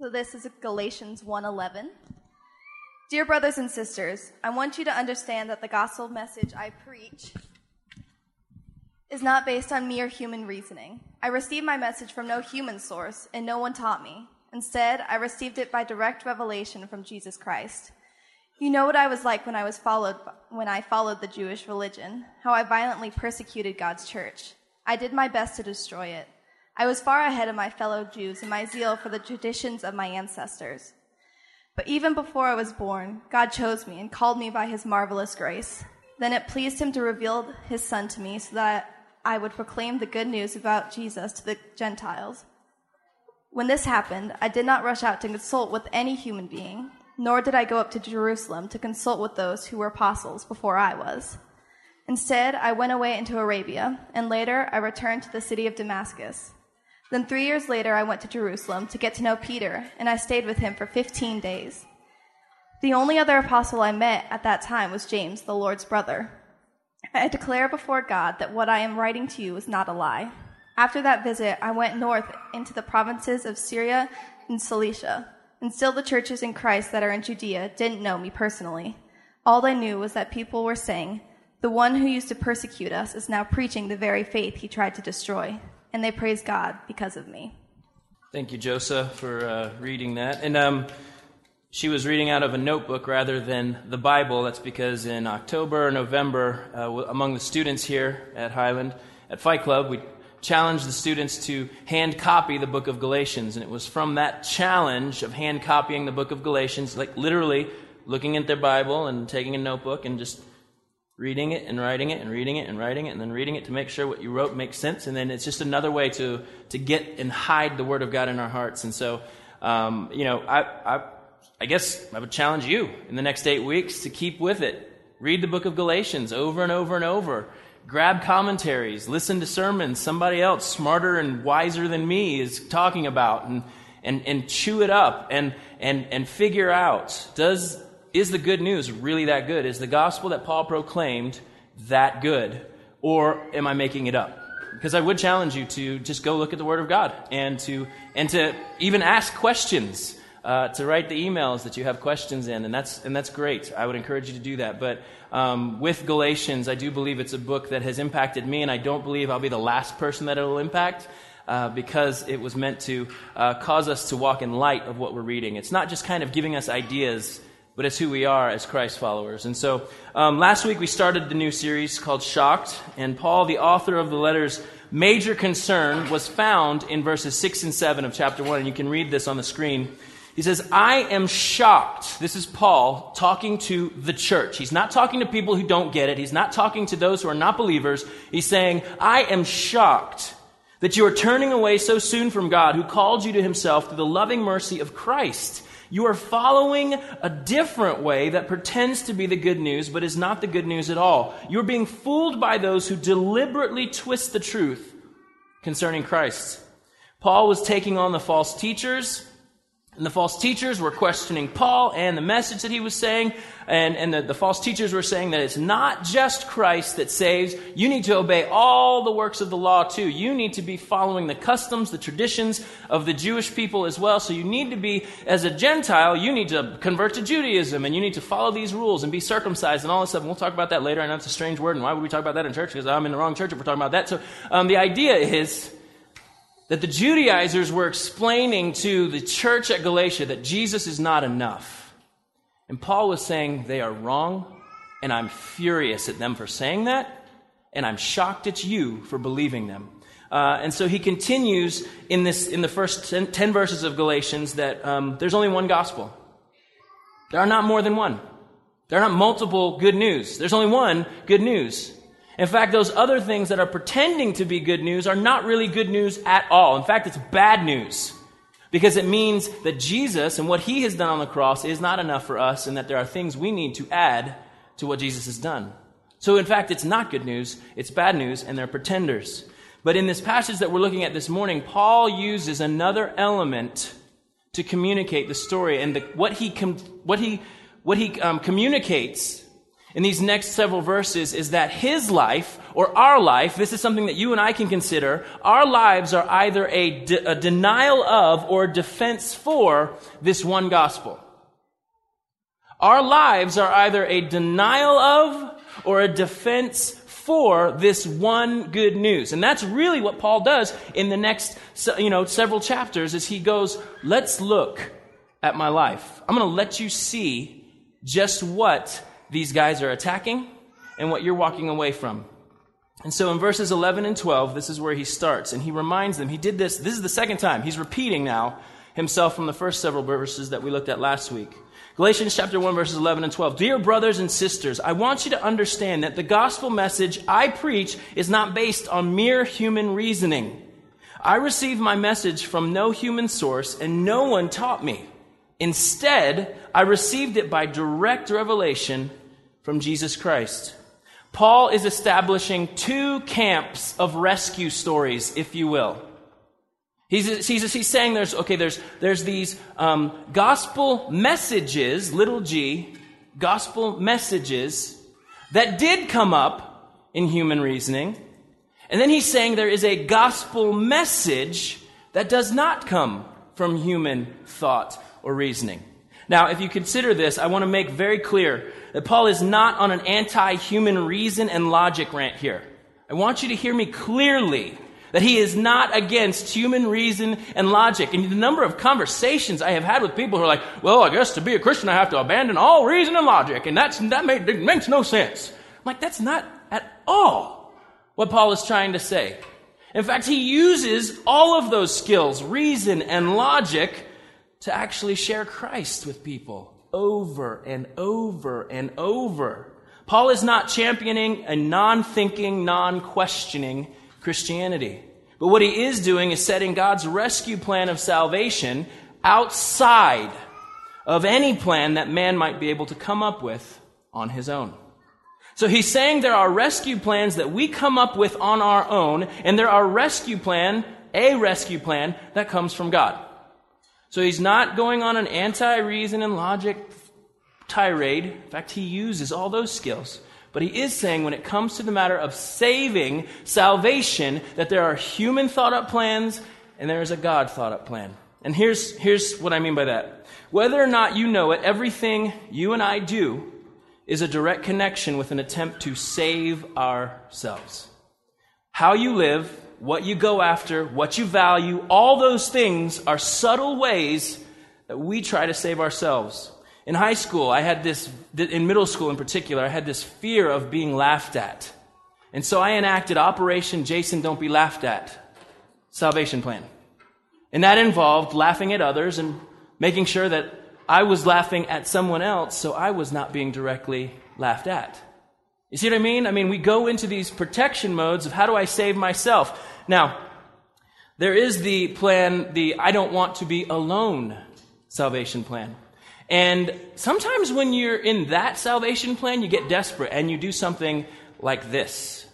So this is Galatians 1:11. Dear brothers and sisters, I want you to understand that the gospel message I preach is not based on mere human reasoning. I received my message from no human source, and no one taught me. Instead, I received it by direct revelation from Jesus Christ. You know what I was like when I was followed when I followed the Jewish religion, how I violently persecuted God's church. I did my best to destroy it. I was far ahead of my fellow Jews in my zeal for the traditions of my ancestors. But even before I was born, God chose me and called me by his marvelous grace. Then it pleased him to reveal his son to me so that I would proclaim the good news about Jesus to the Gentiles. When this happened, I did not rush out to consult with any human being, nor did I go up to Jerusalem to consult with those who were apostles before I was. Instead, I went away into Arabia, and later I returned to the city of Damascus. Then three years later, I went to Jerusalem to get to know Peter, and I stayed with him for 15 days. The only other apostle I met at that time was James, the Lord's brother. I declare before God that what I am writing to you is not a lie. After that visit, I went north into the provinces of Syria and Cilicia, and still the churches in Christ that are in Judea didn't know me personally. All they knew was that people were saying, The one who used to persecute us is now preaching the very faith he tried to destroy and they praise God because of me. Thank you, Joseph, for uh, reading that. And um, she was reading out of a notebook rather than the Bible. That's because in October or November, uh, among the students here at Highland, at Fight Club, we challenged the students to hand copy the book of Galatians. And it was from that challenge of hand copying the book of Galatians, like literally looking at their Bible and taking a notebook and just reading it and writing it and reading it and writing it and then reading it to make sure what you wrote makes sense. And then it's just another way to, to get and hide the Word of God in our hearts. And so, um, you know, I, I, I guess I would challenge you in the next eight weeks to keep with it. Read the book of Galatians over and over and over. Grab commentaries, listen to sermons somebody else smarter and wiser than me is talking about and, and, and chew it up and, and, and figure out does is the good news really that good? Is the gospel that Paul proclaimed that good? Or am I making it up? Because I would challenge you to just go look at the Word of God and to, and to even ask questions, uh, to write the emails that you have questions in, and that's, and that's great. I would encourage you to do that. But um, with Galatians, I do believe it's a book that has impacted me, and I don't believe I'll be the last person that it will impact. Uh, because it was meant to uh, cause us to walk in light of what we're reading. It's not just kind of giving us ideas but it's who we are as Christ followers. And so um, last week we started the new series called Shocked, and Paul, the author of the letter's major concern, was found in verses 6 and 7 of chapter 1, and you can read this on the screen. He says, I am shocked. This is Paul talking to the church. He's not talking to people who don't get it. He's not talking to those who are not believers. He's saying, I am shocked that you are turning away so soon from God who called you to himself through the loving mercy of Christ. You are following a different way that pretends to be the good news, but is not the good news at all. You're being fooled by those who deliberately twist the truth concerning Christ. Paul was taking on the false teachers and the false teachers were questioning Paul and the message that he was saying. And, and the, the, false teachers were saying that it's not just Christ that saves. You need to obey all the works of the law too. You need to be following the customs, the traditions of the Jewish people as well. So you need to be, as a Gentile, you need to convert to Judaism and you need to follow these rules and be circumcised and all this stuff. And we'll talk about that later. I know it's a strange word. And why would we talk about that in church? Because I'm in the wrong church if we're talking about that. So um, the idea is that the Judaizers were explaining to the church at Galatia that Jesus is not enough. And Paul was saying they are wrong, and I'm furious at them for saying that, and I'm shocked at you for believing them. Uh, and so he continues in this in the first ten, 10 verses of Galatians that um, there's only one gospel. There are not more than one. There are not multiple good news. There's only one good news. In fact, those other things that are pretending to be good news are not really good news at all. In fact, it's bad news. Because it means that Jesus and what he has done on the cross is not enough for us, and that there are things we need to add to what Jesus has done. So, in fact, it's not good news, it's bad news, and they're pretenders. But in this passage that we're looking at this morning, Paul uses another element to communicate the story. And the, what he, com- what he, what he um, communicates in these next several verses is that his life or our life, this is something that you and I can consider, our lives are either a, de- a denial of or defense for this one gospel. Our lives are either a denial of or a defense for this one good news. And that's really what Paul does in the next, you know, several chapters as he goes, let's look at my life. I'm going to let you see just what these guys are attacking and what you're walking away from. And so in verses 11 and 12, this is where he starts. And he reminds them, he did this, this is the second time. He's repeating now himself from the first several verses that we looked at last week. Galatians chapter 1 verses 11 and 12. Dear brothers and sisters, I want you to understand that the gospel message I preach is not based on mere human reasoning. I received my message from no human source and no one taught me. Instead, I received it by direct revelation from Jesus Christ. Paul is establishing two camps of rescue stories, if you will. He's, he's, he's saying there's, okay, there's, there's these um, gospel messages, little g, gospel messages that did come up in human reasoning. And then he's saying there is a gospel message that does not come from human thought or reasoning. Now, if you consider this, I want to make very clear that Paul is not on an anti human reason and logic rant here. I want you to hear me clearly that he is not against human reason and logic. And the number of conversations I have had with people who are like, well, I guess to be a Christian, I have to abandon all reason and logic. And that's, that make, makes no sense. I'm like, that's not at all what Paul is trying to say. In fact, he uses all of those skills, reason and logic, to actually share Christ with people over and over and over. Paul is not championing a non thinking, non questioning Christianity. But what he is doing is setting God's rescue plan of salvation outside of any plan that man might be able to come up with on his own. So he's saying there are rescue plans that we come up with on our own, and there are rescue plan, a rescue plan that comes from God. So he's not going on an anti reason and logic tirade. In fact, he uses all those skills. But he is saying when it comes to the matter of saving salvation, that there are human thought up plans and there is a God thought up plan. And here's, here's what I mean by that. Whether or not you know it, everything you and I do is a direct connection with an attempt to save ourselves. How you live, what you go after, what you value, all those things are subtle ways that we try to save ourselves. In high school, I had this, in middle school in particular, I had this fear of being laughed at. And so I enacted Operation Jason Don't Be Laughed At salvation plan. And that involved laughing at others and making sure that I was laughing at someone else so I was not being directly laughed at. You see what I mean? I mean, we go into these protection modes of how do I save myself? Now, there is the plan, the I don't want to be alone salvation plan. And sometimes when you're in that salvation plan, you get desperate and you do something like this.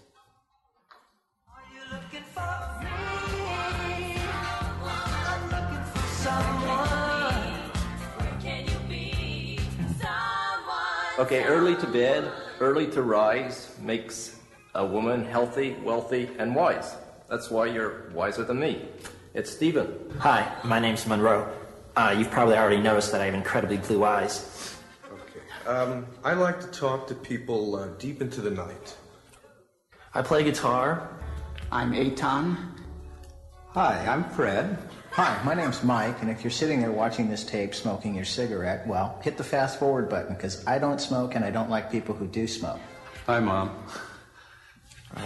Okay, early to bed, early to rise makes a woman healthy, wealthy, and wise. That's why you're wiser than me. It's Stephen. Hi, my name's Monroe. Uh, you've probably already noticed that I have incredibly blue eyes. Okay. Um, I like to talk to people uh, deep into the night. I play guitar. I'm Aton. Hi, I'm Fred. Hi, my name's Mike, and if you're sitting there watching this tape smoking your cigarette, well, hit the fast forward button because I don't smoke and I don't like people who do smoke. Hi, Mom. Um,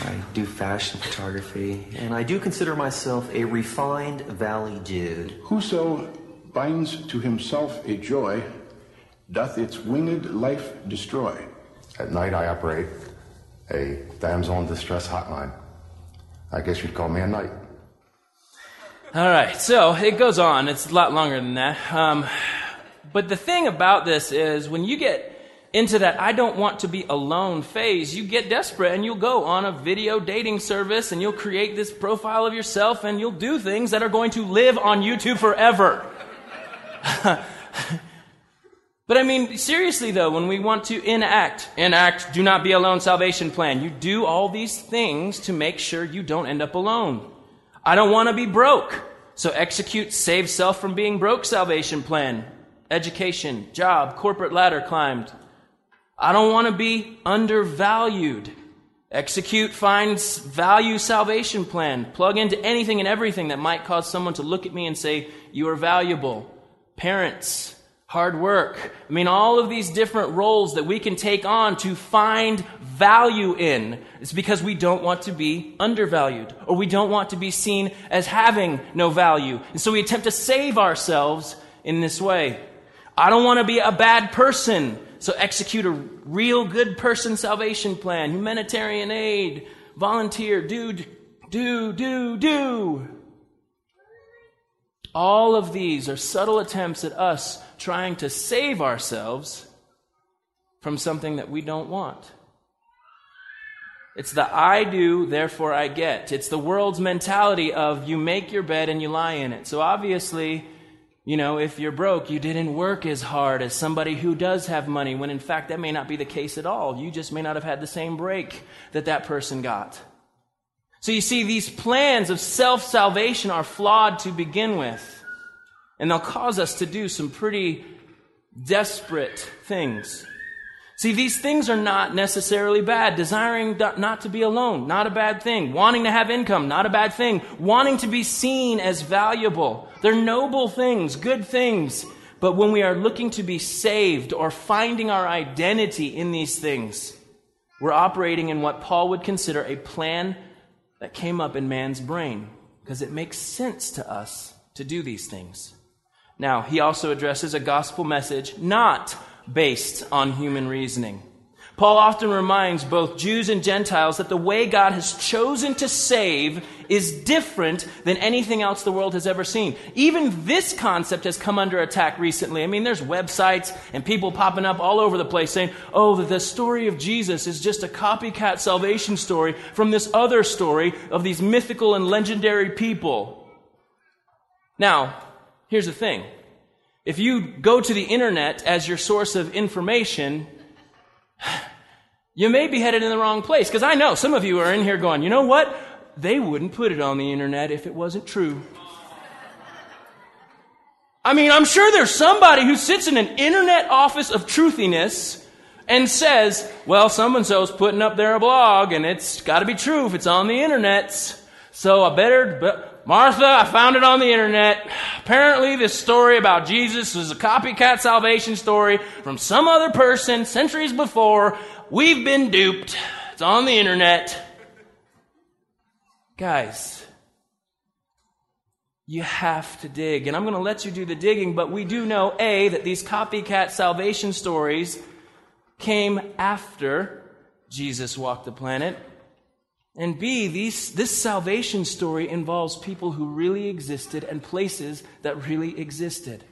I do fashion photography, and I do consider myself a refined valley dude. Whoso binds to himself a joy doth its winged life destroy. At night, I operate a damsel in distress hotline. I guess you'd call me a knight. All right, so it goes on. It's a lot longer than that. Um, but the thing about this is when you get into that I don't want to be alone phase, you get desperate and you'll go on a video dating service and you'll create this profile of yourself and you'll do things that are going to live on YouTube forever. but I mean, seriously though, when we want to enact, enact, do not be alone salvation plan, you do all these things to make sure you don't end up alone. I don't want to be broke. So execute save self from being broke salvation plan. Education, job, corporate ladder climbed. I don't want to be undervalued. Execute finds value salvation plan. Plug into anything and everything that might cause someone to look at me and say, you are valuable. Parents, hard work. I mean, all of these different roles that we can take on to find value in. It's because we don't want to be undervalued or we don't want to be seen as having no value. And so we attempt to save ourselves in this way. I don't want to be a bad person. So execute a real good person salvation plan, humanitarian aid, volunteer, do, do, do, do. All of these are subtle attempts at us trying to save ourselves from something that we don't want. It's the I do, therefore I get. It's the world's mentality of you make your bed and you lie in it. So obviously, you know, if you're broke, you didn't work as hard as somebody who does have money, when in fact that may not be the case at all. You just may not have had the same break that that person got. So you see, these plans of self salvation are flawed to begin with. And they'll cause us to do some pretty desperate things. See, these things are not necessarily bad. Desiring not to be alone, not a bad thing. Wanting to have income, not a bad thing. Wanting to be seen as valuable. They're noble things, good things. But when we are looking to be saved or finding our identity in these things, we're operating in what Paul would consider a plan that came up in man's brain because it makes sense to us to do these things. Now, he also addresses a gospel message not based on human reasoning. Paul often reminds both Jews and Gentiles that the way God has chosen to save is different than anything else the world has ever seen. Even this concept has come under attack recently. I mean, there's websites and people popping up all over the place saying, oh, the story of Jesus is just a copycat salvation story from this other story of these mythical and legendary people. Now, here's the thing. If you go to the internet as your source of information, you may be headed in the wrong place. Because I know some of you are in here going, you know what? They wouldn't put it on the internet if it wasn't true. I mean, I'm sure there's somebody who sits in an internet office of truthiness and says, well, so and so's putting up their blog and it's got to be true if it's on the internet. So I better, but Martha, I found it on the internet. Apparently, this story about Jesus is a copycat salvation story from some other person centuries before. We've been duped. It's on the internet. Guys, you have to dig. And I'm going to let you do the digging, but we do know A, that these copycat salvation stories came after Jesus walked the planet. And B, these, this salvation story involves people who really existed and places that really existed.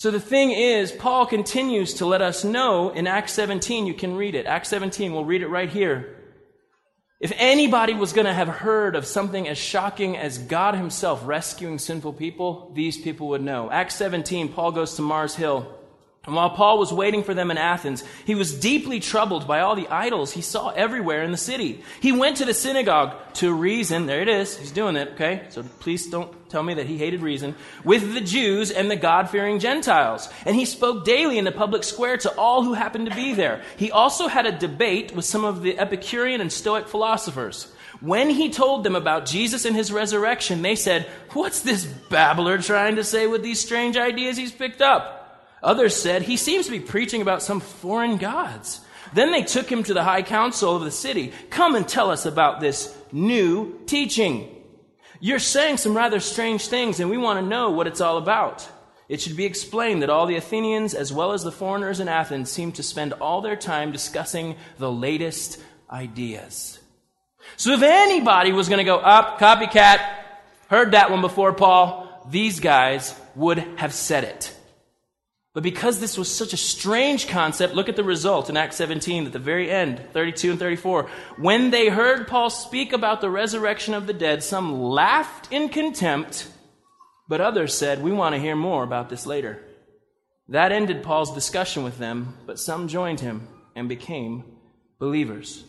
So the thing is, Paul continues to let us know in Acts 17, you can read it. Acts 17, we'll read it right here. If anybody was going to have heard of something as shocking as God Himself rescuing sinful people, these people would know. Acts 17, Paul goes to Mars Hill. And while Paul was waiting for them in Athens, he was deeply troubled by all the idols he saw everywhere in the city. He went to the synagogue to reason, there it is, he's doing it, okay? So please don't tell me that he hated reason, with the Jews and the God fearing Gentiles. And he spoke daily in the public square to all who happened to be there. He also had a debate with some of the Epicurean and Stoic philosophers. When he told them about Jesus and his resurrection, they said, What's this babbler trying to say with these strange ideas he's picked up? Others said, He seems to be preaching about some foreign gods. Then they took him to the high council of the city. Come and tell us about this new teaching. You're saying some rather strange things, and we want to know what it's all about. It should be explained that all the Athenians, as well as the foreigners in Athens, seem to spend all their time discussing the latest ideas. So if anybody was going to go up, copycat, heard that one before, Paul, these guys would have said it. But because this was such a strange concept, look at the result in Acts 17 at the very end, 32 and 34. When they heard Paul speak about the resurrection of the dead, some laughed in contempt, but others said, We want to hear more about this later. That ended Paul's discussion with them, but some joined him and became believers.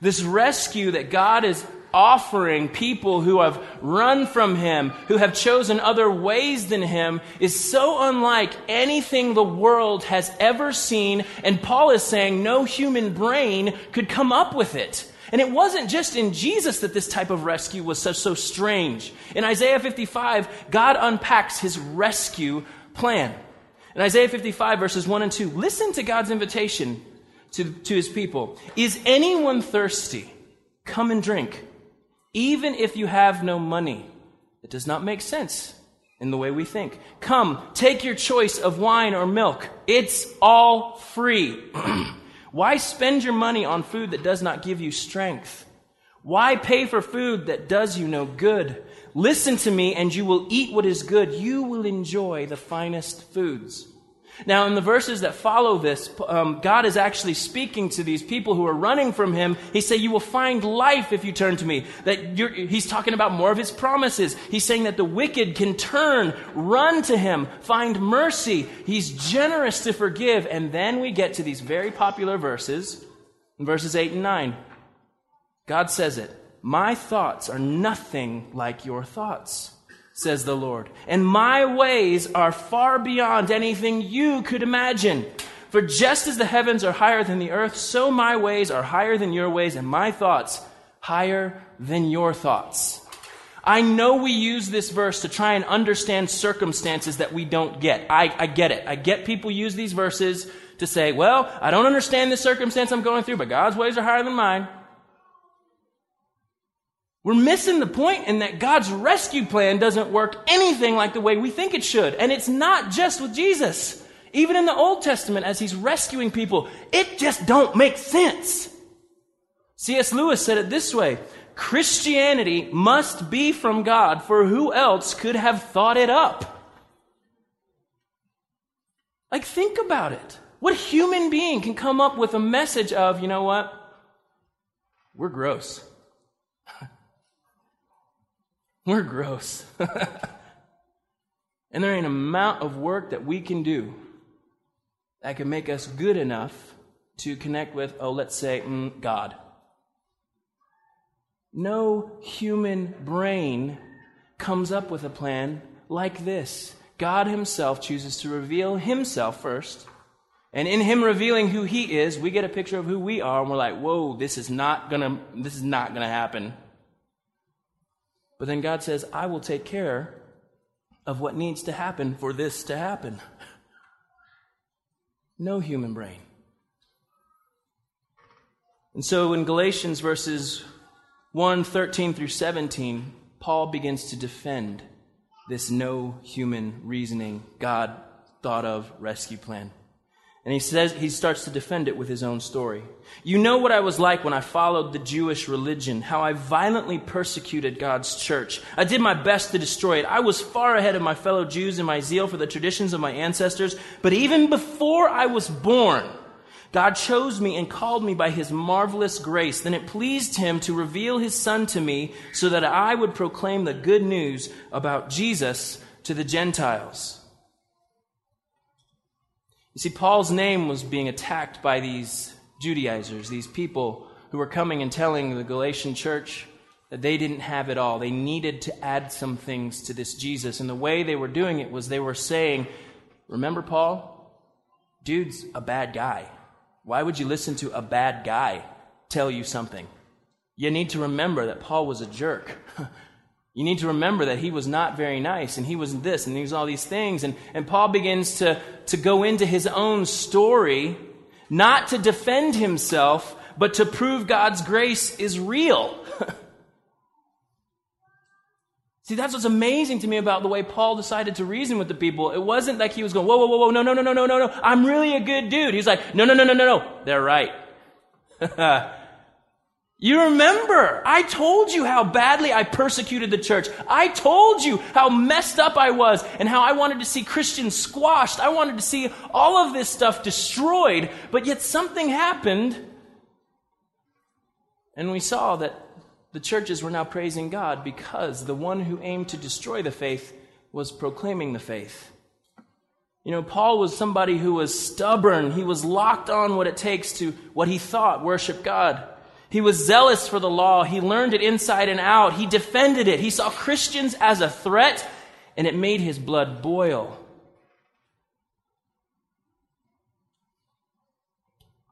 This rescue that God is offering people who have run from Him, who have chosen other ways than Him, is so unlike anything the world has ever seen. And Paul is saying no human brain could come up with it. And it wasn't just in Jesus that this type of rescue was so, so strange. In Isaiah 55, God unpacks his rescue plan. In Isaiah 55, verses 1 and 2, listen to God's invitation to, to his people. Is anyone thirsty? Come and drink. Even if you have no money. It does not make sense in the way we think. Come, take your choice of wine or milk. It's all free. Why spend your money on food that does not give you strength? Why pay for food that does you no good? Listen to me and you will eat what is good. You will enjoy the finest foods. Now, in the verses that follow this, um, God is actually speaking to these people who are running from Him. He say, "You will find life if you turn to me." That He's talking about more of His promises. He's saying that the wicked can turn, run to Him, find mercy. He's generous to forgive. And then we get to these very popular verses, verses eight and nine. God says it: "My thoughts are nothing like your thoughts." Says the Lord. And my ways are far beyond anything you could imagine. For just as the heavens are higher than the earth, so my ways are higher than your ways, and my thoughts higher than your thoughts. I know we use this verse to try and understand circumstances that we don't get. I, I get it. I get people use these verses to say, well, I don't understand the circumstance I'm going through, but God's ways are higher than mine. We're missing the point in that God's rescue plan doesn't work anything like the way we think it should. And it's not just with Jesus. Even in the Old Testament, as he's rescuing people, it just don't make sense. C.S. Lewis said it this way Christianity must be from God, for who else could have thought it up? Like, think about it. What human being can come up with a message of, you know what? We're gross. We're gross. and there ain't an amount of work that we can do that can make us good enough to connect with, oh, let's say, mm, God. No human brain comes up with a plan like this. God Himself chooses to reveal Himself first. And in Him revealing who He is, we get a picture of who we are, and we're like, whoa, this is not gonna, this is not gonna happen. But then God says, I will take care of what needs to happen for this to happen. No human brain. And so in Galatians verses 1 13 through 17, Paul begins to defend this no human reasoning God thought of rescue plan. And he says, he starts to defend it with his own story. You know what I was like when I followed the Jewish religion, how I violently persecuted God's church. I did my best to destroy it. I was far ahead of my fellow Jews in my zeal for the traditions of my ancestors. But even before I was born, God chose me and called me by his marvelous grace. Then it pleased him to reveal his son to me so that I would proclaim the good news about Jesus to the Gentiles. You see, Paul's name was being attacked by these Judaizers, these people who were coming and telling the Galatian church that they didn't have it all. They needed to add some things to this Jesus. And the way they were doing it was they were saying, Remember, Paul? Dude's a bad guy. Why would you listen to a bad guy tell you something? You need to remember that Paul was a jerk. You need to remember that he was not very nice and he was this and he was all these things. And, and Paul begins to, to go into his own story, not to defend himself, but to prove God's grace is real. See, that's what's amazing to me about the way Paul decided to reason with the people. It wasn't like he was going, whoa, whoa, whoa, whoa, no, no, no, no, no, no, no. I'm really a good dude. He's like, no, no, no, no, no, no. They're right. You remember, I told you how badly I persecuted the church. I told you how messed up I was and how I wanted to see Christians squashed. I wanted to see all of this stuff destroyed, but yet something happened. And we saw that the churches were now praising God because the one who aimed to destroy the faith was proclaiming the faith. You know, Paul was somebody who was stubborn. He was locked on what it takes to what he thought worship God. He was zealous for the law. He learned it inside and out. He defended it. He saw Christians as a threat, and it made his blood boil.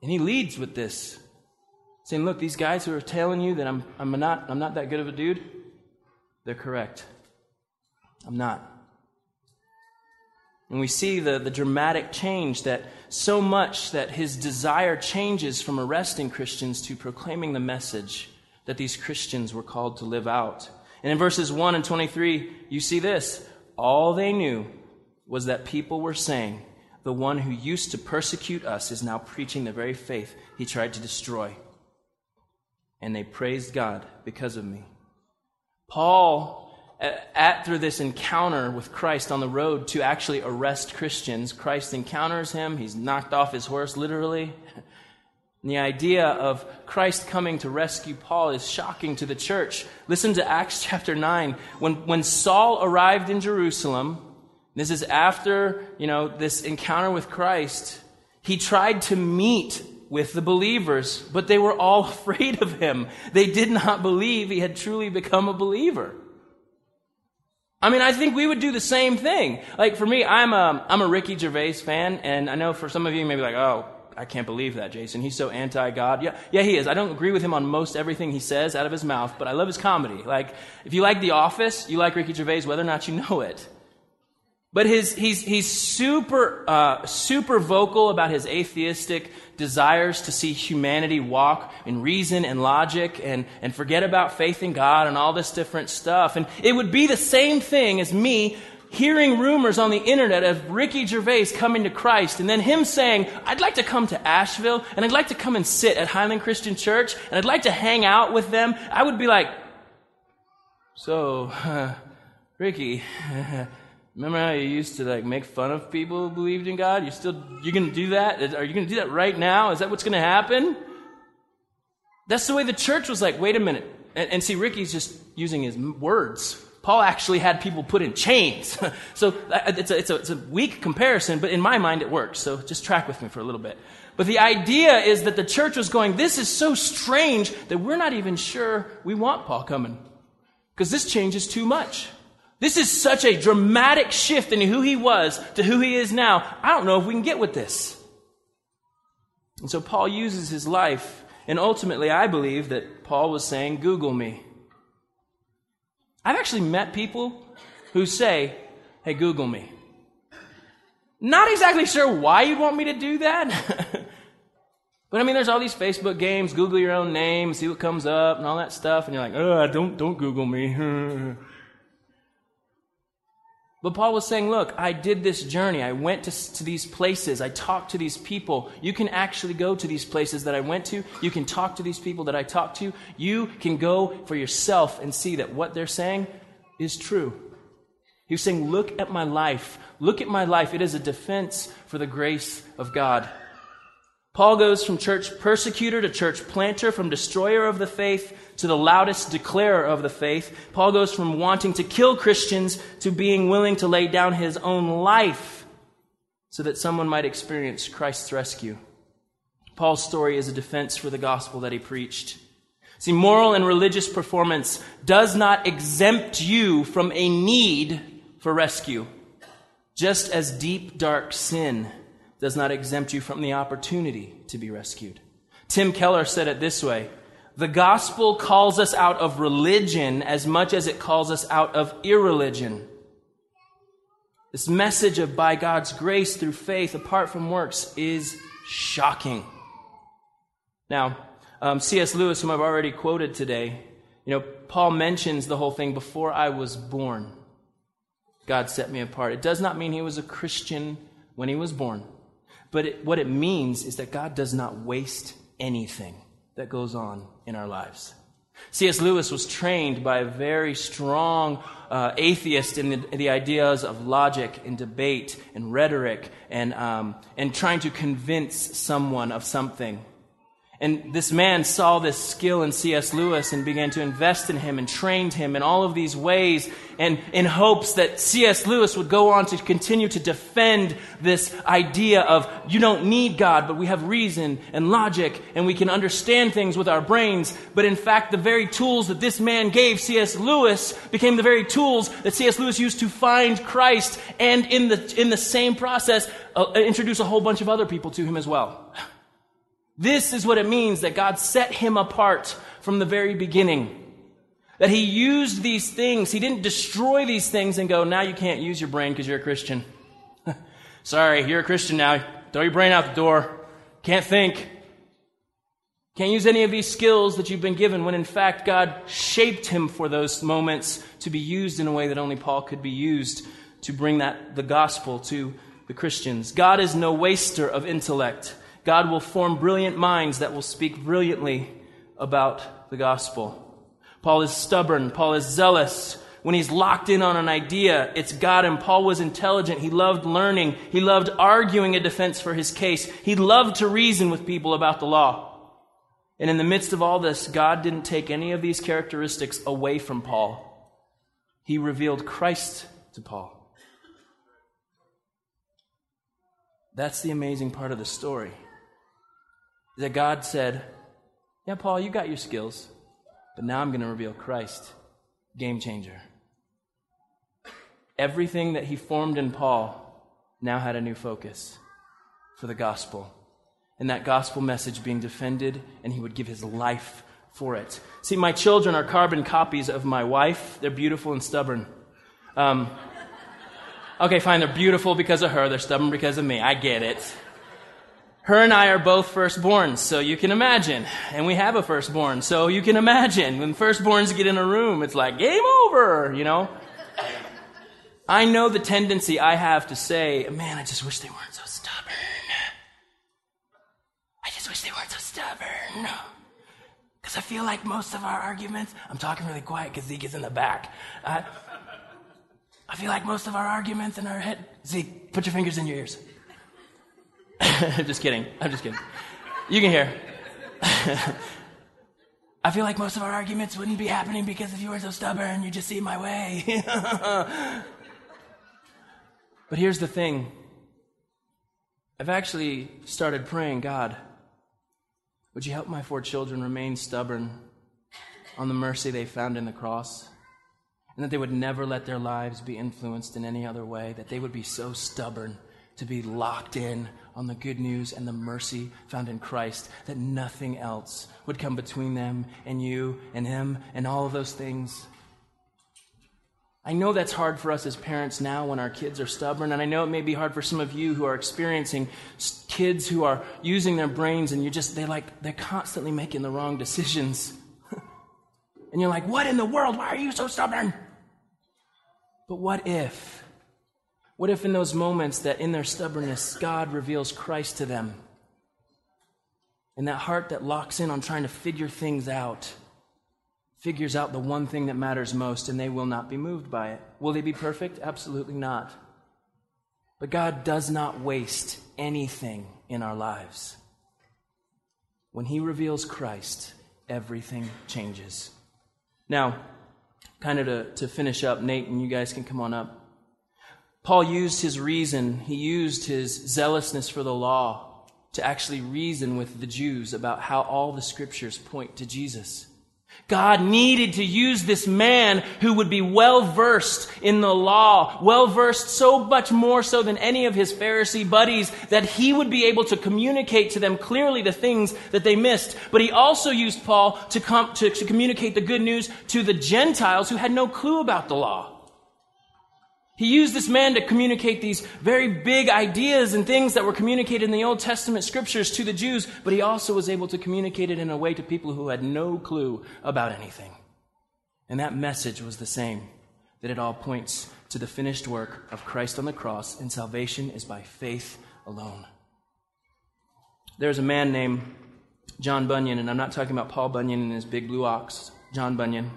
And he leads with this, saying, Look, these guys who are telling you that I'm, I'm, not, I'm not that good of a dude, they're correct. I'm not. And we see the, the dramatic change that so much that his desire changes from arresting Christians to proclaiming the message that these Christians were called to live out. And in verses 1 and 23, you see this. All they knew was that people were saying, the one who used to persecute us is now preaching the very faith he tried to destroy. And they praised God because of me. Paul, at through this encounter with Christ on the road to actually arrest Christians, Christ encounters him. He's knocked off his horse, literally. And the idea of Christ coming to rescue Paul is shocking to the church. Listen to Acts chapter 9. When, when Saul arrived in Jerusalem, this is after, you know, this encounter with Christ. He tried to meet with the believers, but they were all afraid of him. They did not believe he had truly become a believer. I mean, I think we would do the same thing. Like for me, I'm a, I'm a Ricky Gervais fan, and I know for some of you, you like, oh, I can't believe that, Jason. He's so anti-God. Yeah, yeah, he is. I don't agree with him on most everything he says out of his mouth, but I love his comedy. Like, if you like The Office, you like Ricky Gervais, whether or not you know it. But his, he's, he's super, uh, super vocal about his atheistic desires to see humanity walk in reason and logic and, and forget about faith in God and all this different stuff. And it would be the same thing as me hearing rumors on the internet of Ricky Gervais coming to Christ and then him saying, I'd like to come to Asheville and I'd like to come and sit at Highland Christian Church and I'd like to hang out with them. I would be like, so, uh, Ricky, Remember how you used to like make fun of people who believed in God? You still you're gonna do that? Are you gonna do that right now? Is that what's gonna happen? That's the way the church was like. Wait a minute, and, and see, Ricky's just using his words. Paul actually had people put in chains, so uh, it's a, it's a, it's a weak comparison, but in my mind it works. So just track with me for a little bit. But the idea is that the church was going, this is so strange that we're not even sure we want Paul coming. Because this changes too much. This is such a dramatic shift in who he was to who he is now. I don't know if we can get with this. And so Paul uses his life, and ultimately, I believe that Paul was saying, Google me. I've actually met people who say, Hey, Google me. Not exactly sure why you'd want me to do that. but I mean, there's all these Facebook games, Google your own name, see what comes up, and all that stuff, and you're like, oh, don't, don't Google me. But Paul was saying, Look, I did this journey. I went to, to, these places. I talked to these people. You can actually go to these places that I went to. You can talk to these people that I talked to. You can go for yourself and see that what they're saying is true. He was saying, Look at my life. Look at my life. It is a defense for the grace of God. Paul goes from church persecutor to church planter, from destroyer of the faith to the loudest declarer of the faith. Paul goes from wanting to kill Christians to being willing to lay down his own life so that someone might experience Christ's rescue. Paul's story is a defense for the gospel that he preached. See, moral and religious performance does not exempt you from a need for rescue, just as deep, dark sin does not exempt you from the opportunity to be rescued. Tim Keller said it this way The gospel calls us out of religion as much as it calls us out of irreligion. This message of by God's grace through faith apart from works is shocking. Now, um, C.S. Lewis, whom I've already quoted today, you know, Paul mentions the whole thing before I was born. God set me apart. It does not mean he was a Christian when he was born. But it, what it means is that God does not waste anything that goes on in our lives. C.S. Lewis was trained by a very strong uh, atheist in the, the, ideas of logic and debate and rhetoric and, um, and trying to convince someone of something. And this man saw this skill in C.S. Lewis and began to invest in him and trained him in all of these ways and in hopes that C.S. Lewis would go on to continue to defend this idea of you don't need God, but we have reason and logic and we can understand things with our brains. But in fact, the very tools that this man gave C.S. Lewis became the very tools that C.S. Lewis used to find Christ and in the, in the same process, uh, introduce a whole bunch of other people to him as well. This is what it means that God set him apart from the very beginning. That he used these things. He didn't destroy these things and go, now you can't use your brain because you're a Christian. Sorry, you're a Christian now. Throw your brain out the door. Can't think. Can't use any of these skills that you've been given when in fact God shaped him for those moments to be used in a way that only Paul could be used to bring that, the gospel to the Christians. God is no waster of intellect. God will form brilliant minds that will speak brilliantly about the gospel. Paul is stubborn. Paul is zealous. When he's locked in on an idea, it's God. And Paul was intelligent. He loved learning. He loved arguing a defense for his case. He loved to reason with people about the law. And in the midst of all this, God didn't take any of these characteristics away from Paul. He revealed Christ to Paul. That's the amazing part of the story that God said, Yeah, Paul, you got your skills, but now I'm going to reveal Christ. Game changer. Everything that he formed in Paul now had a new focus for the gospel. And that gospel message being defended, and he would give his life for it. See, my children are carbon copies of my wife. They're beautiful and stubborn. Um, okay, fine, they're beautiful because of her, they're stubborn because of me. I get it. Her and I are both firstborns, so you can imagine. And we have a firstborn, so you can imagine. When firstborns get in a room, it's like, game over, you know? I know the tendency I have to say, man, I just wish they weren't so stubborn. I just wish they weren't so stubborn. Because I feel like most of our arguments, I'm talking really quiet because Zeke is in the back. Uh, I feel like most of our arguments in our head, Zeke, put your fingers in your ears. just kidding. I'm just kidding. You can hear. I feel like most of our arguments wouldn't be happening because if you were so stubborn, you just see my way. but here's the thing I've actually started praying, God, would you help my four children remain stubborn on the mercy they found in the cross? And that they would never let their lives be influenced in any other way, that they would be so stubborn to be locked in on the good news and the mercy found in Christ, that nothing else would come between them and you and Him and all of those things. I know that's hard for us as parents now when our kids are stubborn, and I know it may be hard for some of you who are experiencing kids who are using their brains and you just, they like, they're constantly making the wrong decisions. and you're like, what in the world? Why are you so stubborn? But what if? What if in those moments that in their stubbornness, God reveals Christ to them? And that heart that locks in on trying to figure things out figures out the one thing that matters most and they will not be moved by it. Will they be perfect? Absolutely not. But God does not waste anything in our lives. When He reveals Christ, everything changes. Now, kind of to, to finish up, Nate and you guys can come on up. Paul used his reason, he used his zealousness for the law to actually reason with the Jews about how all the scriptures point to Jesus. God needed to use this man who would be well versed in the law, well versed so much more so than any of his Pharisee buddies that he would be able to communicate to them clearly the things that they missed. But he also used Paul to, com- to, to communicate the good news to the Gentiles who had no clue about the law. He used this man to communicate these very big ideas and things that were communicated in the Old Testament scriptures to the Jews, but he also was able to communicate it in a way to people who had no clue about anything. And that message was the same that it all points to the finished work of Christ on the cross, and salvation is by faith alone. There's a man named John Bunyan, and I'm not talking about Paul Bunyan and his big blue ox, John Bunyan.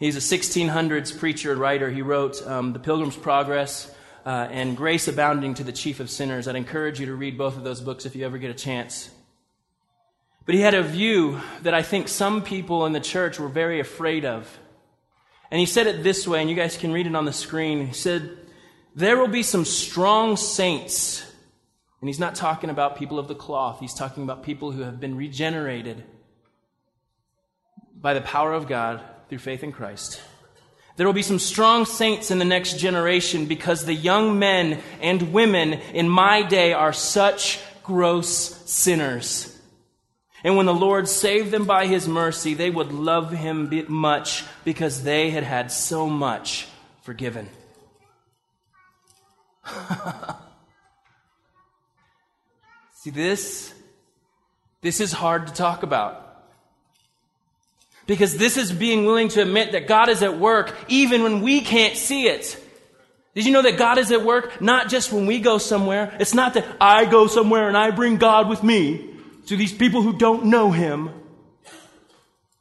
He's a 1600s preacher and writer. He wrote um, The Pilgrim's Progress uh, and Grace Abounding to the Chief of Sinners. I'd encourage you to read both of those books if you ever get a chance. But he had a view that I think some people in the church were very afraid of. And he said it this way, and you guys can read it on the screen. He said, There will be some strong saints. And he's not talking about people of the cloth, he's talking about people who have been regenerated by the power of God through faith in Christ. There will be some strong saints in the next generation because the young men and women in my day are such gross sinners. And when the Lord saved them by his mercy, they would love him much because they had had so much forgiven. See, this, this is hard to talk about. Because this is being willing to admit that God is at work even when we can't see it. Did you know that God is at work not just when we go somewhere? It's not that I go somewhere and I bring God with me to these people who don't know Him.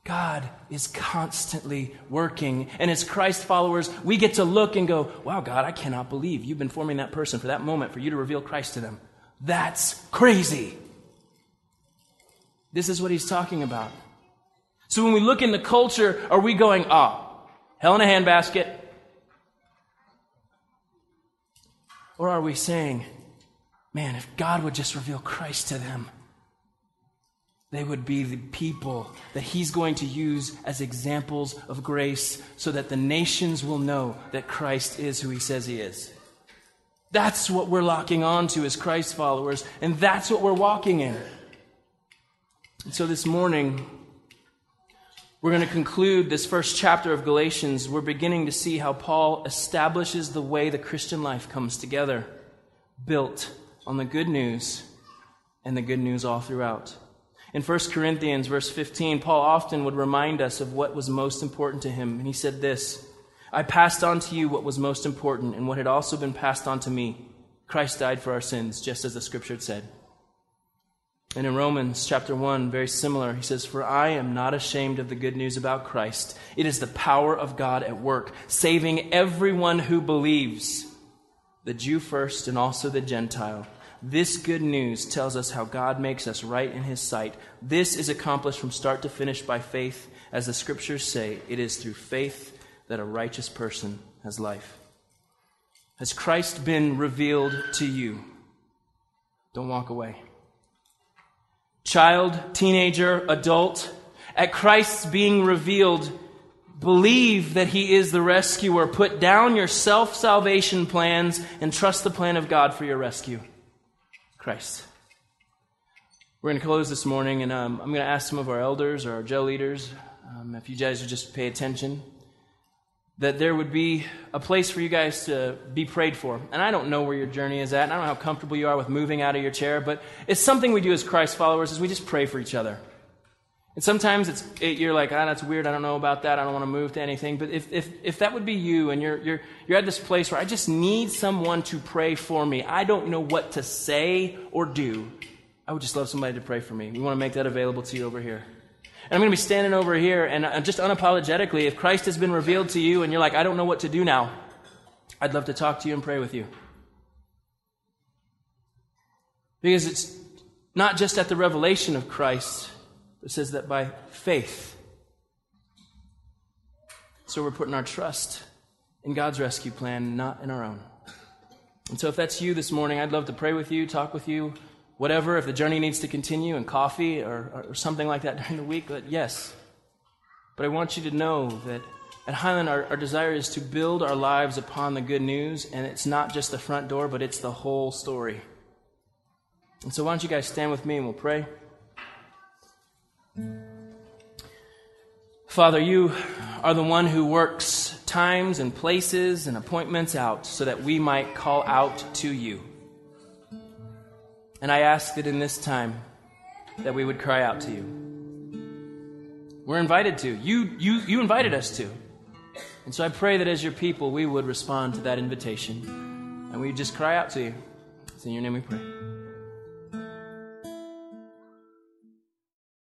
God is constantly working. And as Christ followers, we get to look and go, wow, God, I cannot believe you've been forming that person for that moment for you to reveal Christ to them. That's crazy. This is what he's talking about. So when we look in the culture, are we going, ah, oh, hell in a handbasket? Or are we saying, man, if God would just reveal Christ to them, they would be the people that he's going to use as examples of grace so that the nations will know that Christ is who he says he is. That's what we're locking on to as Christ followers, and that's what we're walking in. And so this morning, we're going to conclude this first chapter of Galatians. We're beginning to see how Paul establishes the way the Christian life comes together, built on the good news and the good news all throughout. In 1 Corinthians, verse 15, Paul often would remind us of what was most important to him. And he said this I passed on to you what was most important and what had also been passed on to me. Christ died for our sins, just as the scripture said. And in Romans chapter 1, very similar, he says, For I am not ashamed of the good news about Christ. It is the power of God at work, saving everyone who believes, the Jew first and also the Gentile. This good news tells us how God makes us right in his sight. This is accomplished from start to finish by faith. As the scriptures say, it is through faith that a righteous person has life. Has Christ been revealed to you? Don't walk away. Child, teenager, adult, at Christ's being revealed, believe that He is the rescuer. Put down your self salvation plans and trust the plan of God for your rescue. Christ. We're going to close this morning, and um, I'm going to ask some of our elders or our jail leaders, um, if you guys would just pay attention, that there would be a place for you guys to be prayed for. And I don't know where your journey is at, and I don't know how comfortable you are with moving out of your chair, but it's something we do as Christ followers is we just pray for each other. And sometimes it's, it, you're like, ah, that's weird. I don't know about that. I don't want to move to anything. But if, if, if that would be you and you're, you're, you're at this place where I just need someone to pray for me, I don't know what to say or do, I would just love somebody to pray for me. We want to make that available to you over here. And I'm going to be standing over here and uh, just unapologetically, if Christ has been revealed to you and you're like, I don't know what to do now, I'd love to talk to you and pray with you. Because it's not just at the revelation of Christ it says that by faith. So we're putting our trust in God's rescue plan, not in our own. And so if that's you this morning, I'd love to pray with you, talk with you, whatever. If the journey needs to continue and coffee or, or something like that during the week, but yes. But I want you to know that at Highland, our, our desire is to build our lives upon the good news, and it's not just the front door, but it's the whole story. And so why don't you guys stand with me and we'll pray. Father, you are the one who works times and places and appointments out so that we might call out to you. And I ask that in this time that we would cry out to you. We're invited to. You, you, you invited us to. And so I pray that as your people, we would respond to that invitation. And we just cry out to you. It's in your name we pray.